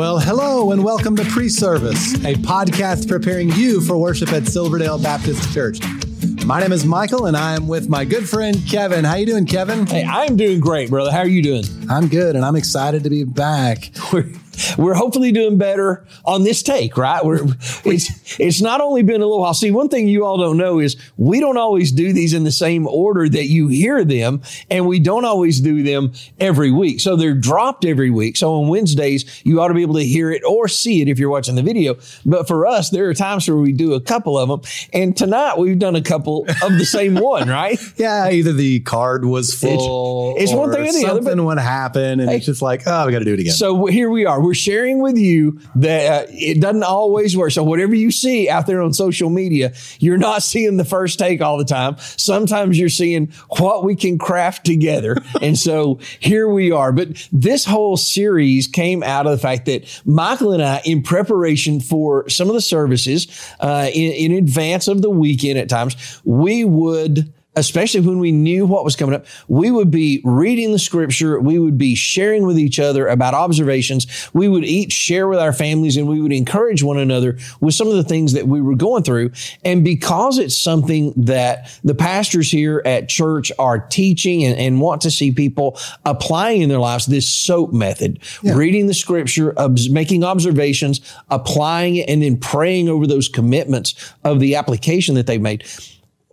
Well, hello and welcome to Pre Service, a podcast preparing you for worship at Silverdale Baptist Church. My name is Michael, and I am with my good friend Kevin. How you doing, Kevin? Hey, I'm doing great, brother. How are you doing? I'm good, and I'm excited to be back. We're, we're hopefully doing better on this take, right? We're, it's, it's not only been a little while. See, one thing you all don't know is we don't always do these in the same order that you hear them, and we don't always do them every week. So they're dropped every week. So on Wednesdays, you ought to be able to hear it or see it if you're watching the video. But for us, there are times where we do a couple of them. And tonight we've done a couple of the same one, right? Yeah, either the card was full. It's, it's one thing or the other. Something would happen, and hey, it's just like, oh, we got to do it again. So here we are. We're sharing with you that uh, it doesn't always work. So whatever you see out there on social media, you're not seeing the first take all the time. Sometimes you're seeing what we can craft together. and so here we are. But this whole series came out of the fact that Michael and I, in preparation for some of the services, uh, in, in advance of the weekend at times, we would especially when we knew what was coming up, we would be reading the scripture. We would be sharing with each other about observations. We would each share with our families and we would encourage one another with some of the things that we were going through. And because it's something that the pastors here at church are teaching and, and want to see people applying in their lives, this SOAP method, yeah. reading the scripture, making observations, applying it, and then praying over those commitments of the application that they've made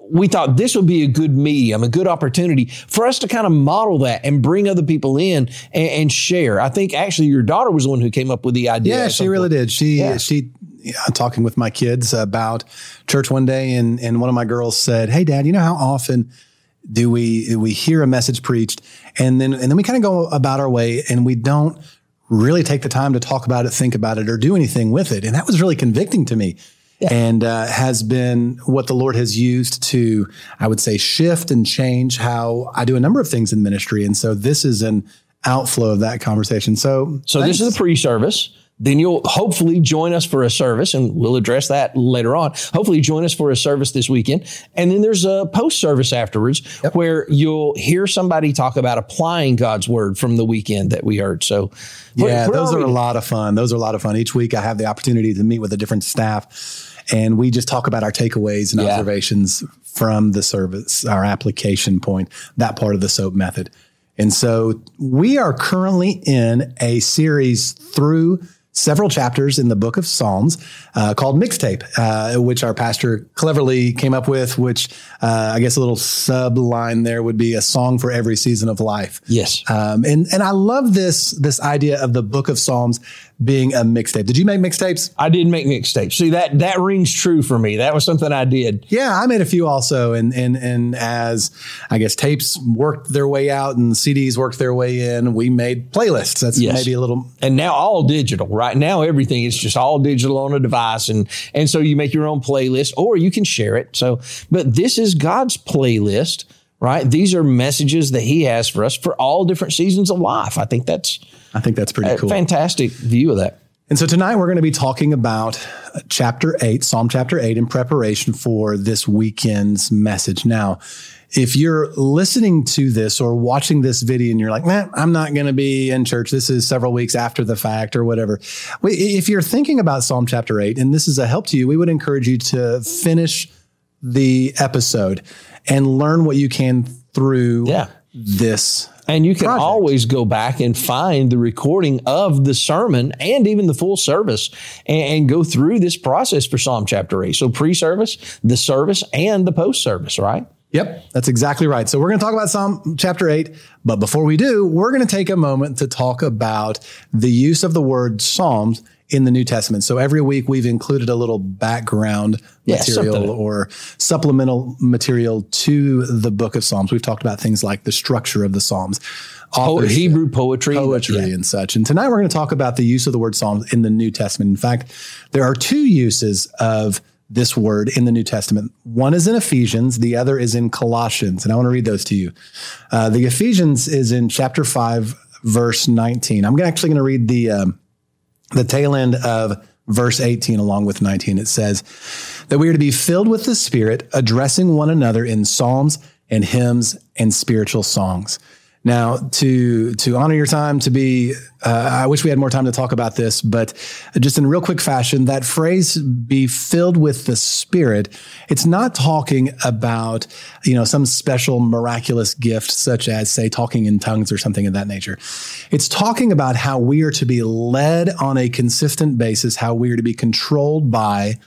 we thought this would be a good medium, a good opportunity for us to kind of model that and bring other people in and, and share. I think actually your daughter was the one who came up with the idea. Yeah, she really did. She yeah. she talking with my kids about church one day, and and one of my girls said, "Hey, Dad, you know how often." Do we we hear a message preached and then and then we kind of go about our way and we don't really take the time to talk about it, think about it, or do anything with it. And that was really convicting to me yeah. and uh, has been what the Lord has used to, I would say, shift and change how I do a number of things in ministry. And so this is an outflow of that conversation. So, so thanks. this is a pre-service then you'll hopefully join us for a service and we'll address that later on. Hopefully join us for a service this weekend. And then there's a post service afterwards yep. where you'll hear somebody talk about applying God's word from the weekend that we heard. So yeah, those are, are a lot of fun. Those are a lot of fun. Each week I have the opportunity to meet with a different staff and we just talk about our takeaways and yeah. observations from the service, our application point, that part of the SOAP method. And so we are currently in a series through several chapters in the book of Psalms uh, called Mixtape, uh, which our pastor cleverly came up with, which uh, I guess a little subline there would be a song for every season of life. Yes. Um, and, and I love this, this idea of the book of Psalms being a mixtape. Did you make mixtapes? I did make mixtapes. See that that rings true for me. That was something I did. Yeah, I made a few also, and and and as I guess tapes worked their way out and CDs worked their way in, we made playlists. That's yes. maybe a little. And now all digital. Right now, everything is just all digital on a device, and and so you make your own playlist, or you can share it. So, but this is God's playlist right? These are messages that he has for us for all different seasons of life. I think that's I think that's pretty cool. Fantastic view of that. And so tonight we're going to be talking about uh, chapter 8, Psalm chapter 8 in preparation for this weekend's message. Now, if you're listening to this or watching this video and you're like, man, I'm not going to be in church. This is several weeks after the fact or whatever. If you're thinking about Psalm chapter 8 and this is a help to you, we would encourage you to finish the episode and learn what you can through yeah. This and you can project. always go back and find the recording of the sermon and even the full service and, and, go through this process for Psalm chapter 8. So pre service, the service, and the post service, right? Yep, that's exactly right. So we're going to talk about Psalm chapter 8. But before we do, we're going to take a moment to talk about the use of the word Psalms in the New Testament. So every week we've included a little background Yeah, material something. or supplemental material to the book of Psalms. We've talked about things like the structure of the Psalms, Po- Hebrew poetry. poetry Yeah. and such. And tonight we're going to talk about the use of the word Psalms in the New Testament. In fact, there are two uses of this word in the New Testament. One is in Ephesians, the other is in Colossians. And I want to read those to you. Uh, the Ephesians is in chapter 5, verse 19. I'm actually going to read the, um, the tail end of verse 18 along with 19. It says that we are to be filled with the Spirit, addressing one another in psalms and hymns and spiritual songs. Now, to to honor your time, to be, uh, I wish we had more time to talk about this, but just in real quick fashion, that phrase "be filled with the Spirit," it's not talking about you know some special miraculous gift, such as say talking in tongues or something of that nature. It's talking about how we are to be led on a consistent basis, how we are to be controlled by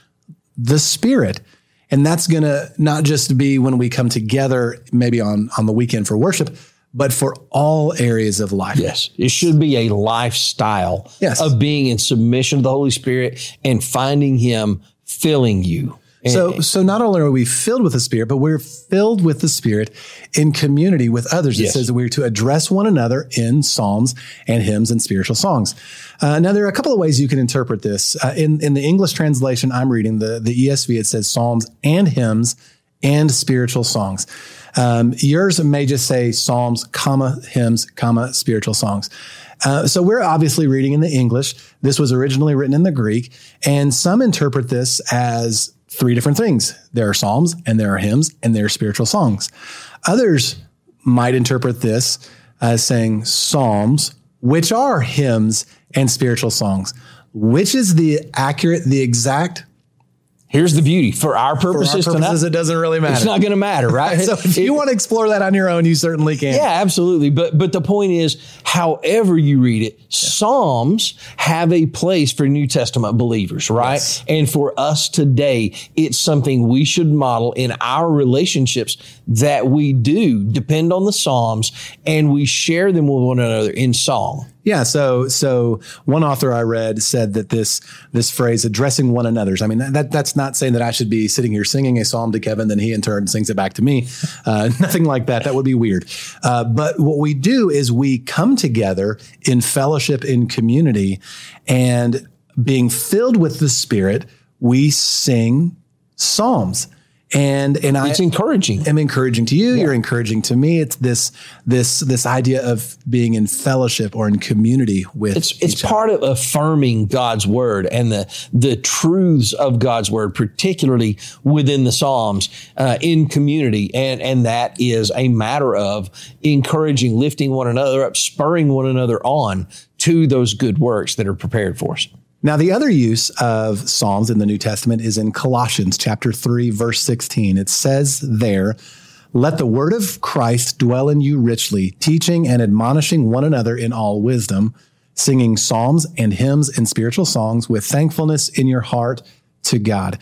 the Spirit. And that's going to not just be when we come together, maybe on, on the weekend for worship, but for all areas of life. Yes, it should be a lifestyle Yes. of being in submission to the Holy Spirit and finding Him filling you. So, so not only are we filled with the Spirit, but we're filled with the Spirit in community with others. It Yes. says that we're to address one another in psalms and hymns and spiritual songs. Uh, now, there are a couple of ways you can interpret this. Uh, in in the English translation I'm reading, the the ESV, it says psalms and hymns and spiritual songs. Um, yours may just say psalms, comma hymns, comma spiritual songs. Uh, so we're obviously reading in the English. This was originally written in the Greek, and some interpret this as three different things. There are psalms, and there are hymns, and there are spiritual songs. Others might interpret this as saying psalms, which are hymns and spiritual songs. Which is the accurate, the exact? Here's the beauty for our For our purposes, purposes, tonight, it doesn't really matter. it's not going to matter, right? so if you want to explore that on your own, you certainly can. Yeah, absolutely. But but the point is, however you read it, Psalms have a place for New Testament believers, right? Yes. And for us today, it's something we should model in our relationships that we do depend on the Psalms and we share them with one another in song. Yeah. So, so one author I read said that this, this phrase addressing one another's, I mean, that, that's not saying that I should be sitting here singing a psalm to Kevin, then he in turn sings it back to me. Uh, nothing like that. That would be weird. Uh, but what we do is we come together in fellowship, in community and being filled with the spirit, we sing psalms. And, and I, It's encouraging. am encouraging to you. You're encouraging to me. It's this this this idea of being in fellowship or in community with. It's it's other. part of affirming God's word and the the truths of God's word, particularly within the Psalms uh, in community, and and that is a matter of encouraging, lifting one another up, spurring one another on to those good works that are prepared for us. Now, the other use of Psalms in the New Testament is in Colossians chapter 3, verse 16. It says there, let the word of Christ dwell in you richly, teaching and admonishing one another in all wisdom, singing psalms and hymns and spiritual songs with thankfulness in your heart to God.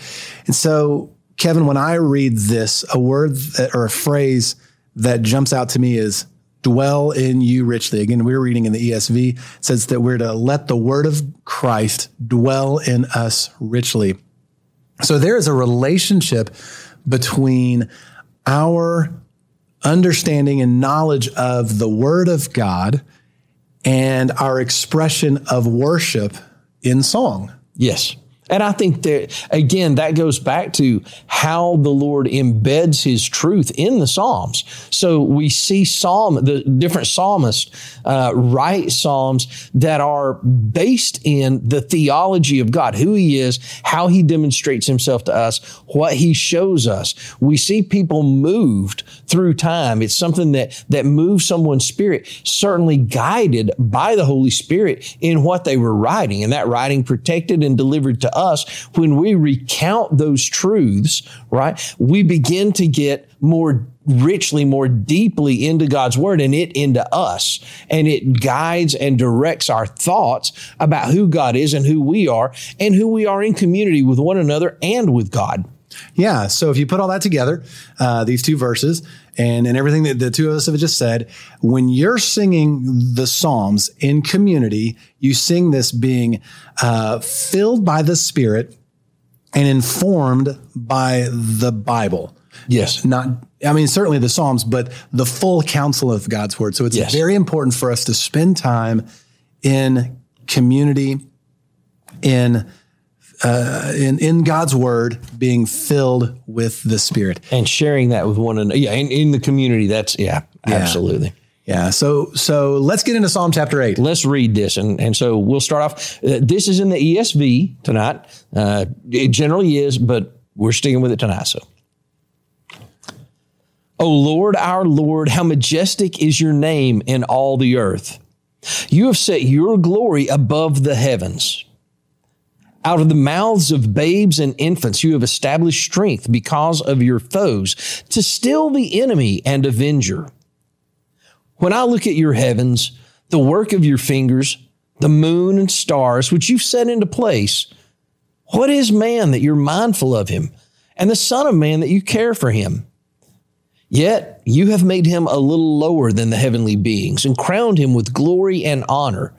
And so, Kevin, when I read this, a word or a phrase that jumps out to me is dwell in you richly. Again, we're reading in the ESV, it says that we're to let the word of Christ dwell in us richly. So there is a relationship between our understanding and knowledge of the word of God and our expression of worship in song. Yes. And I think that, again, that goes back to how the Lord embeds his truth in the Psalms. So we see Psalm, the different psalmists uh, write Psalms that are based in the theology of God, who he is, how he demonstrates himself to us, what he shows us. We see people moved through time. It's something that, that moves someone's spirit, certainly guided by the Holy Spirit in what they were writing. And that writing protected and delivered to us. When we recount those truths, right, we begin to get more richly, more deeply into God's word and it into us. And it guides and directs our thoughts about who God is and who we are and who we are in community with one another and with God. Yeah. So if you put all that together, uh, these two verses and, and everything that the two of us have just said, when you're singing the Psalms in community, you sing this being uh, filled by the Spirit and informed by the Bible. Yes. Not, I mean, certainly the Psalms, but the full counsel of God's word. So it's yes. very important for us to spend time in community, in uh, in in God's word, being filled with the Spirit and sharing that with one another. Yeah, in, in the community. That's yeah, yeah, absolutely. Yeah. So so let's get into Psalm chapter eight. Let's read this, and and so we'll start off. Uh, this is in the ESV tonight. Uh, it generally is, but we're sticking with it tonight. So. O Lord, our Lord, how majestic is your name in all the earth. You have set your glory above the heavens. Out of the mouths of babes and infants, you have established strength because of your foes to still the enemy and avenger. When I look at your heavens, the work of your fingers, the moon and stars, which you've set into place, what is man that you're mindful of him, and the Son of Man that you care for him? Yet you have made him a little lower than the heavenly beings and crowned him with glory and honor.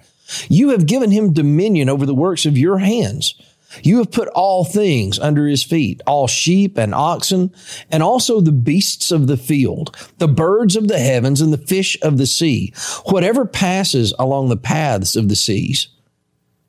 You have given him dominion over the works of your hands. You have put all things under his feet, all sheep and oxen, and also the beasts of the field, the birds of the heavens and the fish of the sea, whatever passes along the paths of the seas.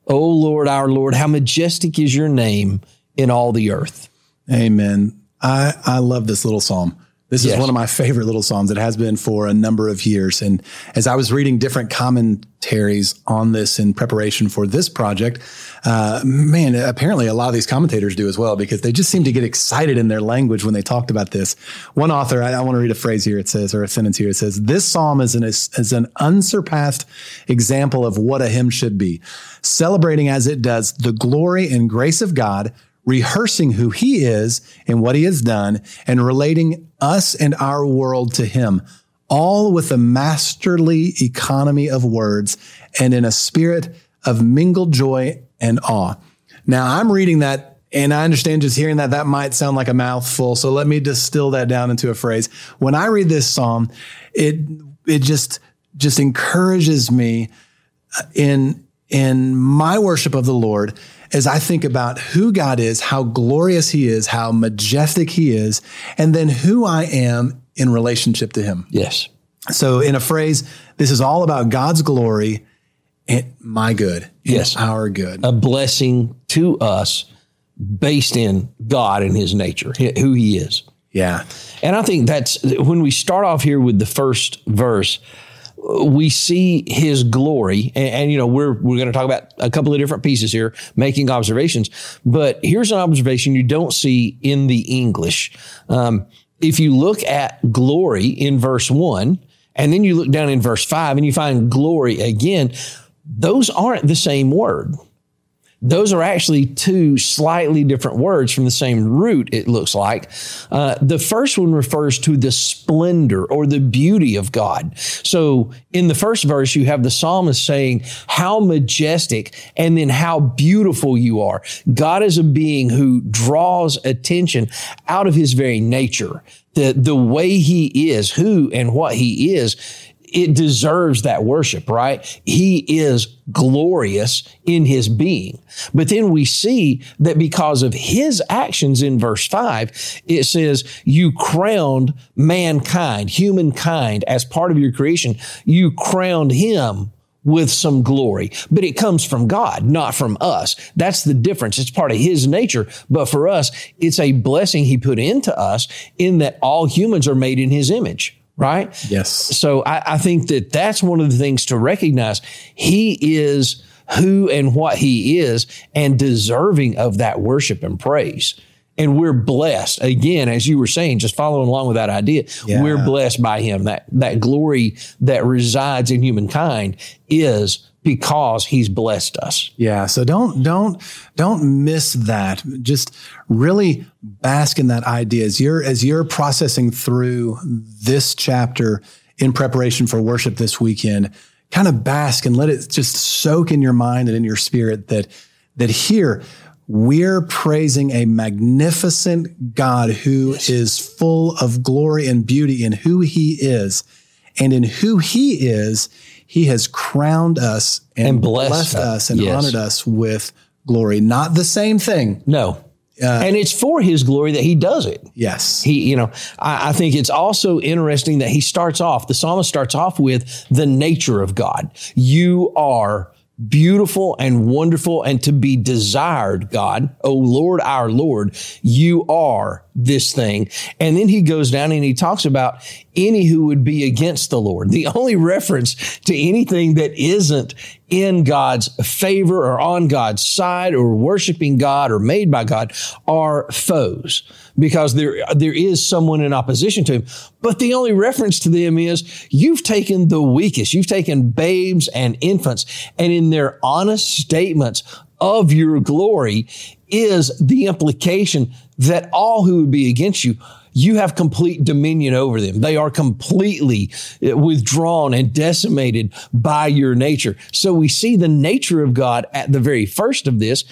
O Lord, our Lord, how majestic is your name in all the earth. Amen. I, I love this little psalm. This yes. is one of my favorite little psalms. It has been for a number of years. And as I was reading different commentaries on this in preparation for this project, uh, man, apparently a lot of these commentators do as well because they just seem to get excited in their language when they talked about this. One author, I, I want to read a phrase here. It says, or a sentence here. It says, "This psalm is an is an unsurpassed example of what a hymn should be, celebrating as it does the glory and grace of God." Rehearsing who he is and what he has done, and relating us and our world to him, all with a masterly economy of words and in a spirit of mingled joy and awe. Now, I'm reading that and I understand just hearing that, that might sound like a mouthful. So let me distill that down into a phrase. When I read this psalm, it, it just, just encourages me in, in my worship of the Lord as I think about who God is, how glorious he is, how majestic he is, and then who I am in relationship to him. Yes. So in a phrase, this is all about God's glory and my good. Yes. Our good. A blessing to us based in God and his nature, who he is. Yeah. And I think that's when we start off here with the first verse, we see his glory and, and, you know we're we're going to talk about a couple of different pieces here making observations. But here's an observation you don't see in the english. Um, if you look at glory in verse 1 and then you look down in verse 5 and you find glory again those aren't the same word those are actually two slightly different words from the same root, it looks like. Uh, the first one refers to the splendor or the beauty of God. So in the first verse, you have the psalmist saying, How majestic and then how beautiful you are. God is a being who draws attention out of his very nature. The, the way he is, who and what he is, it deserves that worship, right? He is glorious in his being. But then we see that because of his actions in verse five, it says, you crowned mankind, humankind as part of your creation. You crowned him with some glory, but it comes from God, not from us. That's the difference. It's part of his nature. But for us, it's a blessing he put into us in that all humans are made in his image right? Yes. So I, I, think that that's one of the things to recognize. He is who and what he is and deserving of that worship and praise. And we're blessed again, as you were saying, just following along with that idea. Yeah. We're blessed by him. That that glory that resides in humankind is because he's blessed us. Yeah. So don't, don't, don't miss that. Just really bask in that idea as you're, as you're processing through this chapter in preparation for worship this weekend, kind of bask and let it just soak in your mind and in your spirit that, that here we're praising a magnificent God who yes. is full of glory and beauty in who he is. And in who he is, he has crowned us and, and blessed, blessed us and yes. honored us with glory. Not the same thing. No. Uh, and it's for his glory that he does it. Yes. He, you know, I, I, think it's also interesting that he starts off, the psalmist starts off with the nature of God. You are beautiful and wonderful and to be desired, God. Oh Lord, our Lord, you are this thing. And then he goes down and he talks about any who would be against the Lord. The only reference to anything that isn't in God's favor or on God's side or worshiping God or made by God are foes because there, there is someone in opposition to him. But the only reference to them is you've taken the weakest. You've taken babes and infants and in their honest statements of your glory is the implication that all who would be against you you have complete dominion over them. They are completely uh, withdrawn and decimated by your nature. So we see the nature of God at the very first of this.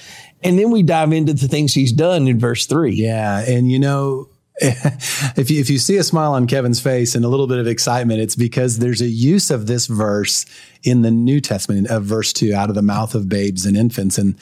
And then we dive into the things he's done in verse three. Yeah. And you know, if you, if you see a smile on Kevin's face and a little bit of excitement, it's because there's a use of this verse in the New Testament of verse two, out of the mouth of babes and infants, and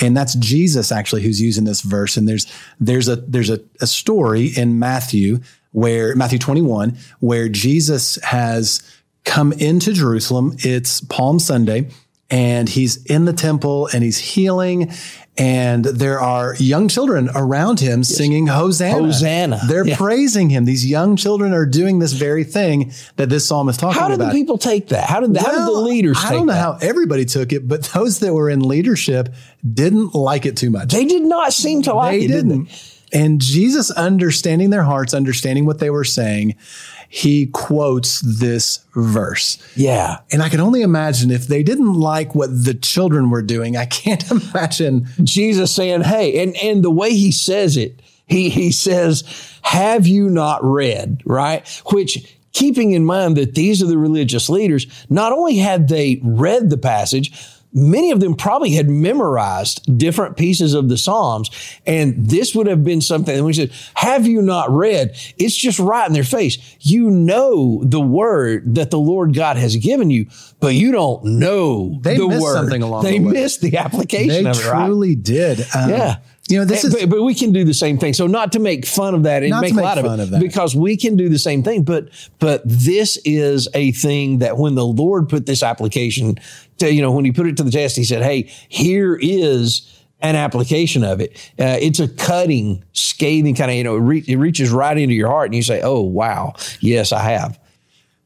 and that's Jesus actually who's using this verse. And there's there's a there's a, a story in Matthew where Matthew 21 where Jesus has come into Jerusalem. It's Palm Sunday and he's in the temple and he's healing and there are young children around him yes. singing Hosanna. Hosanna. They're yeah. praising him. These young children are doing this very thing that this psalm is talking about. How did about. the people take that? How did, the, well, how did the leaders I don't know that? how everybody took it, but those that were in leadership didn't like it too much. They did not seem to like they it, didn't. Did and Jesus understanding their hearts, understanding what they were saying, he quotes this verse. Yeah. And I can only imagine if they didn't like what the children were doing, I can't imagine Jesus saying, Hey, and, and the way he says it, he, he says, have you not read, right? Which keeping in mind that these are the religious leaders, not only had they read the passage, many of them probably had memorized different pieces of the Psalms. And this would have been something. And we said, have you not read? It's just right in their face. You know the word that the Lord God has given you, but you don't know they the missed word. something along they the way. They missed the application they of it, right? truly did. Um, yeah. You know, this and, is, but, but, we can do the same thing. So not to make fun of that and make, make light of it, of because we can do the same thing. But but this is a thing that when the Lord put this application to, you know, when he put it to the test, he said, "Hey, here is." an application of it. Uh, it's a cutting, scathing kind of, you know, it, re- it reaches right into your heart and you say, oh, wow, yes, I have.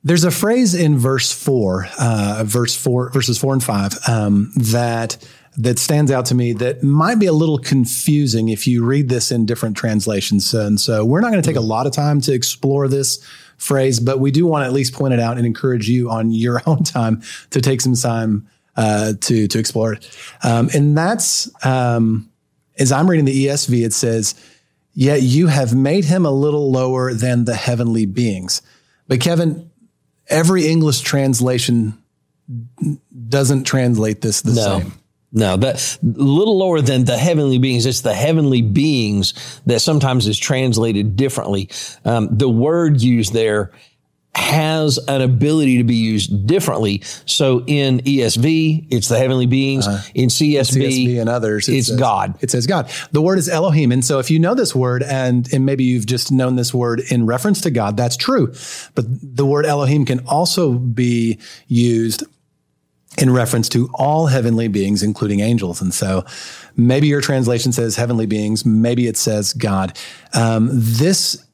There's a phrase in verse four, uh, verse four, verses four and five, um, that that stands out to me that might be a little confusing if you read this in different translations. And so we're not going to take a lot of time to explore this phrase, but we do want to at least point it out and encourage you on your own time to take some time uh, to to explore it. Um, and that's um, as I'm reading the ESV, it says, "Yet you have made him a little lower than the heavenly beings." But Kevin, every English translation doesn't translate this the no. same. No, that little lower than the heavenly beings. It's the heavenly beings that sometimes is translated differently. Um, the word used there has an ability to be used differently. So in ESV, it's the heavenly beings. Uh, in CSB, CSB and others, it it's says, God. It says God. The word is Elohim. And so if you know this word and, and maybe you've just known this word in reference to God, that's true. But the word Elohim can also be used in reference to all heavenly beings, including angels. And so maybe your translation says heavenly beings, maybe it says God. Um, this,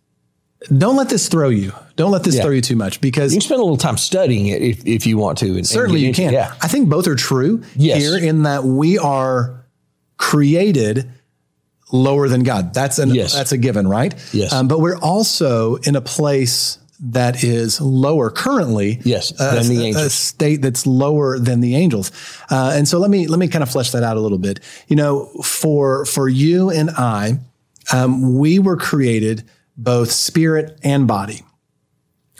don't let this throw you. Don't let this yeah. throw you too much because you can spend a little time studying it if, if you want to. And, certainly and you can. Yeah. I think both are true yes. here in that we are created lower than God. That's an, yes. that's a given, right? Yes. Um, but we're also in a place that is lower currently. Yes, uh, than the angels. A state that's lower than the angels. Uh, and so let me let me kind of flesh that out a little bit. You know, for for you and I, um, we were created both spirit and body.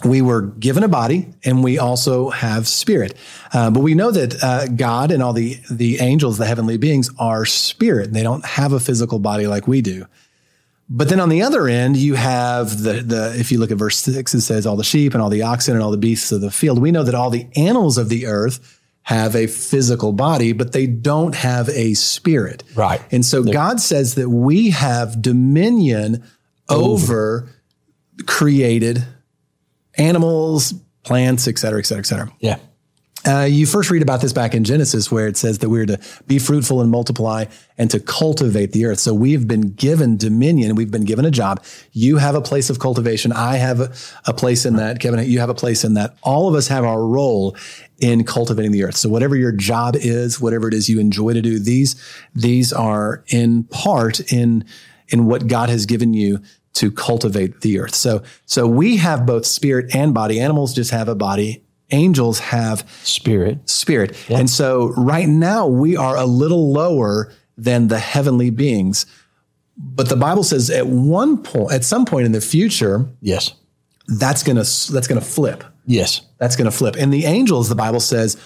we were given a body and we also have spirit. Uh, but we know that uh, God and all the, the angels, the heavenly beings, are spirit. They don't have a physical body like we do. But then on the other end, you have the, the, if you look at verse six, it says all the sheep and all the oxen and all the beasts of the field. We know that all the animals of the earth have a physical body, but they don't have a spirit. Right. And so They're, God says that we have dominion over, over created animals, plants, et cetera, et cetera, et cetera. Yeah. Uh, you first read about this back in Genesis, where it says that we're to be fruitful and multiply and to cultivate the earth. So we've been given dominion. We've been given a job. You have a place of cultivation. I have a, a place in that. Kevin, you have a place in that. All of us have our role in cultivating the earth. So whatever your job is, whatever it is you enjoy to do, these these are in part in in what God has given you to cultivate the earth. So, so we have both spirit and body. Animals just have a body. Angels have spirit, spirit. Yeah. And so right now we are a little lower than the heavenly beings. But the Bible says at one point, at some point in the future, yes, that's going to, that's going to flip. Yes. That's going to flip. And the angels, the Bible says,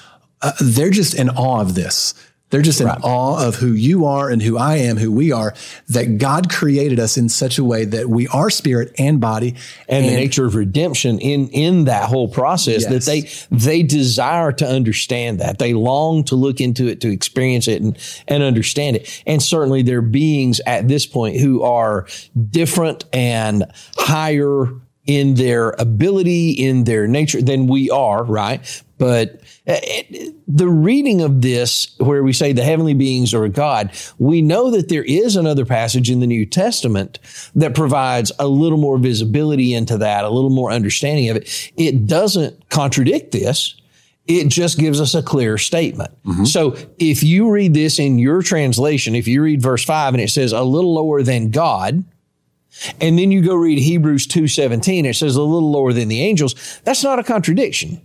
uh, they're just in awe of this. They're just in right. awe of who you are and who I am, who we are, that God created us in such a way that we are spirit and body. And, and the nature of redemption in, in that whole process yes. that they, they desire to understand that. They long to look into it, to experience it and, and understand it. And certainly there are beings at this point who are different and higher in their ability, in their nature than we are, right? But uh, the reading of this, where we say the heavenly beings are a God, we know that there is another passage in the New Testament that provides a little more visibility into that, a little more understanding of it. It doesn't contradict this. It just gives us a clear statement. Mm-hmm. So if you read this in your translation, if you read verse five and it says a little lower than God, and then you go read Hebrews 2:17 it says a little lower than the angels that's not a contradiction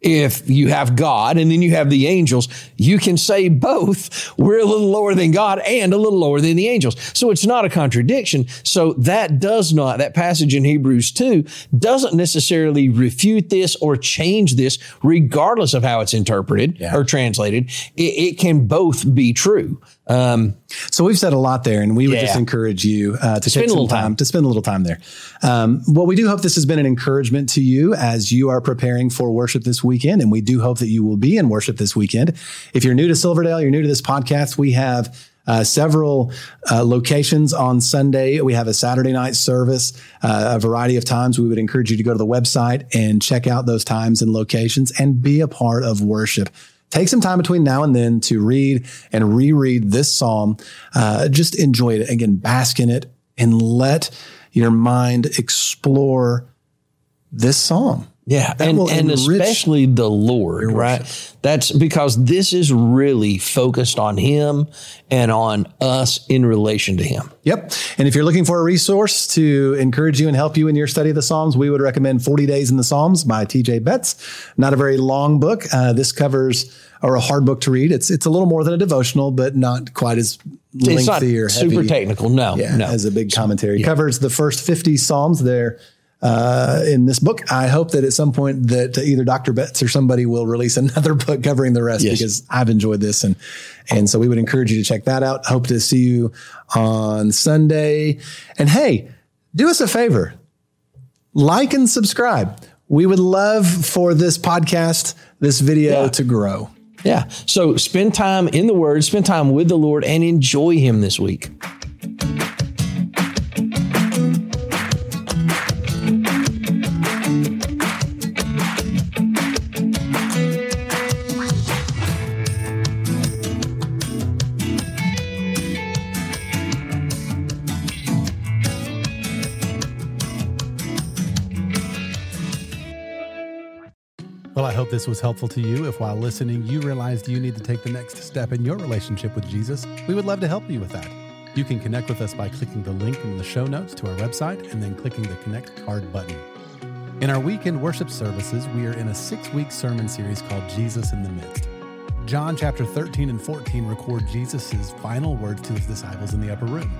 if you have God and then you have the angels, you can say both. We're a little lower than God and a little lower than the angels. So it's not a contradiction. So that does not, that passage in Hebrews 2 doesn't necessarily refute this or change this, regardless of how it's interpreted yeah. or translated. It, it, can both be true. Um, so we've said a lot there, and we would just encourage you uh, to spend take some time, time, to spend a little time there. Um, well, we do hope this has been an encouragement to you as you are preparing for worship this weekend, and we do hope that you will be in worship this weekend. If you're new to Silverdale, you're new to this podcast, we have uh, several uh, locations on Sunday. We have a Saturday night service, uh, a variety of times. We would encourage you to go to the website and check out those times and locations and be a part of worship take some time between now and then to read and reread this psalm. Uh, just enjoy it again, bask in it, and let your mind explore this psalm. Yeah, that and, and especially the Lord, right? That's because this is really focused on Him and on us in relation to Him. Yep. And if you're looking for a resource to encourage you and help you in your study of the Psalms, we would recommend 40 Days in the Psalms by TJ Betts. Not a very long book. Uh, this covers or a hard book to read. It's it's a little more than a devotional, but not quite as lengthy or heavy. super technical. No, yeah, no. as a big commentary. Yeah. Covers the first 50 Psalms. There uh, in this book. I hope that at some point that either Dr. Betts or somebody will release another book covering the rest yes. because I've enjoyed this and and so we would encourage you to check that out. Hope to see you on Sunday. And hey, do us a favor. Like and subscribe. We would love for this podcast, this video yeah. to grow. Yeah. So spend time in the Word, spend time with the Lord, and enjoy Him this week. Hope this was helpful to you. If while listening, you realized you need to take the next step in your relationship with Jesus, we would love to help you with that. You can connect with us by clicking the link in the show notes to our website and then clicking the Connect Card button. In our weekend worship services, we are in a six week sermon series called Jesus in the Midst. John chapter 13 and 14 record Jesus' final words to his disciples in the upper room.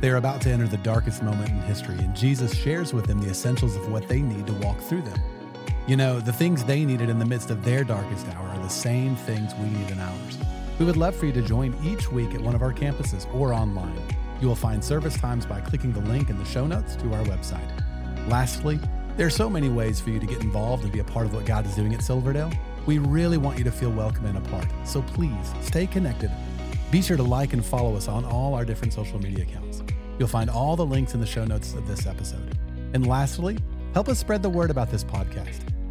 They are about to enter the darkest moment in history, and Jesus shares with them the essentials of what they need to walk through them. You know, the things they needed in the midst of their darkest hour are the same things we need in ours. We would love for you to join each week at one of our campuses or online. You will find service times by clicking the link in the show notes to our website. Lastly, there are so many ways for you to get involved and be a part of what God is doing at Silverdale. We really want you to feel welcome and a part, so please stay connected. Be sure to like and follow us on all our different social media accounts. You'll find all the links in the show notes of this episode. And lastly, help us spread the word about this podcast.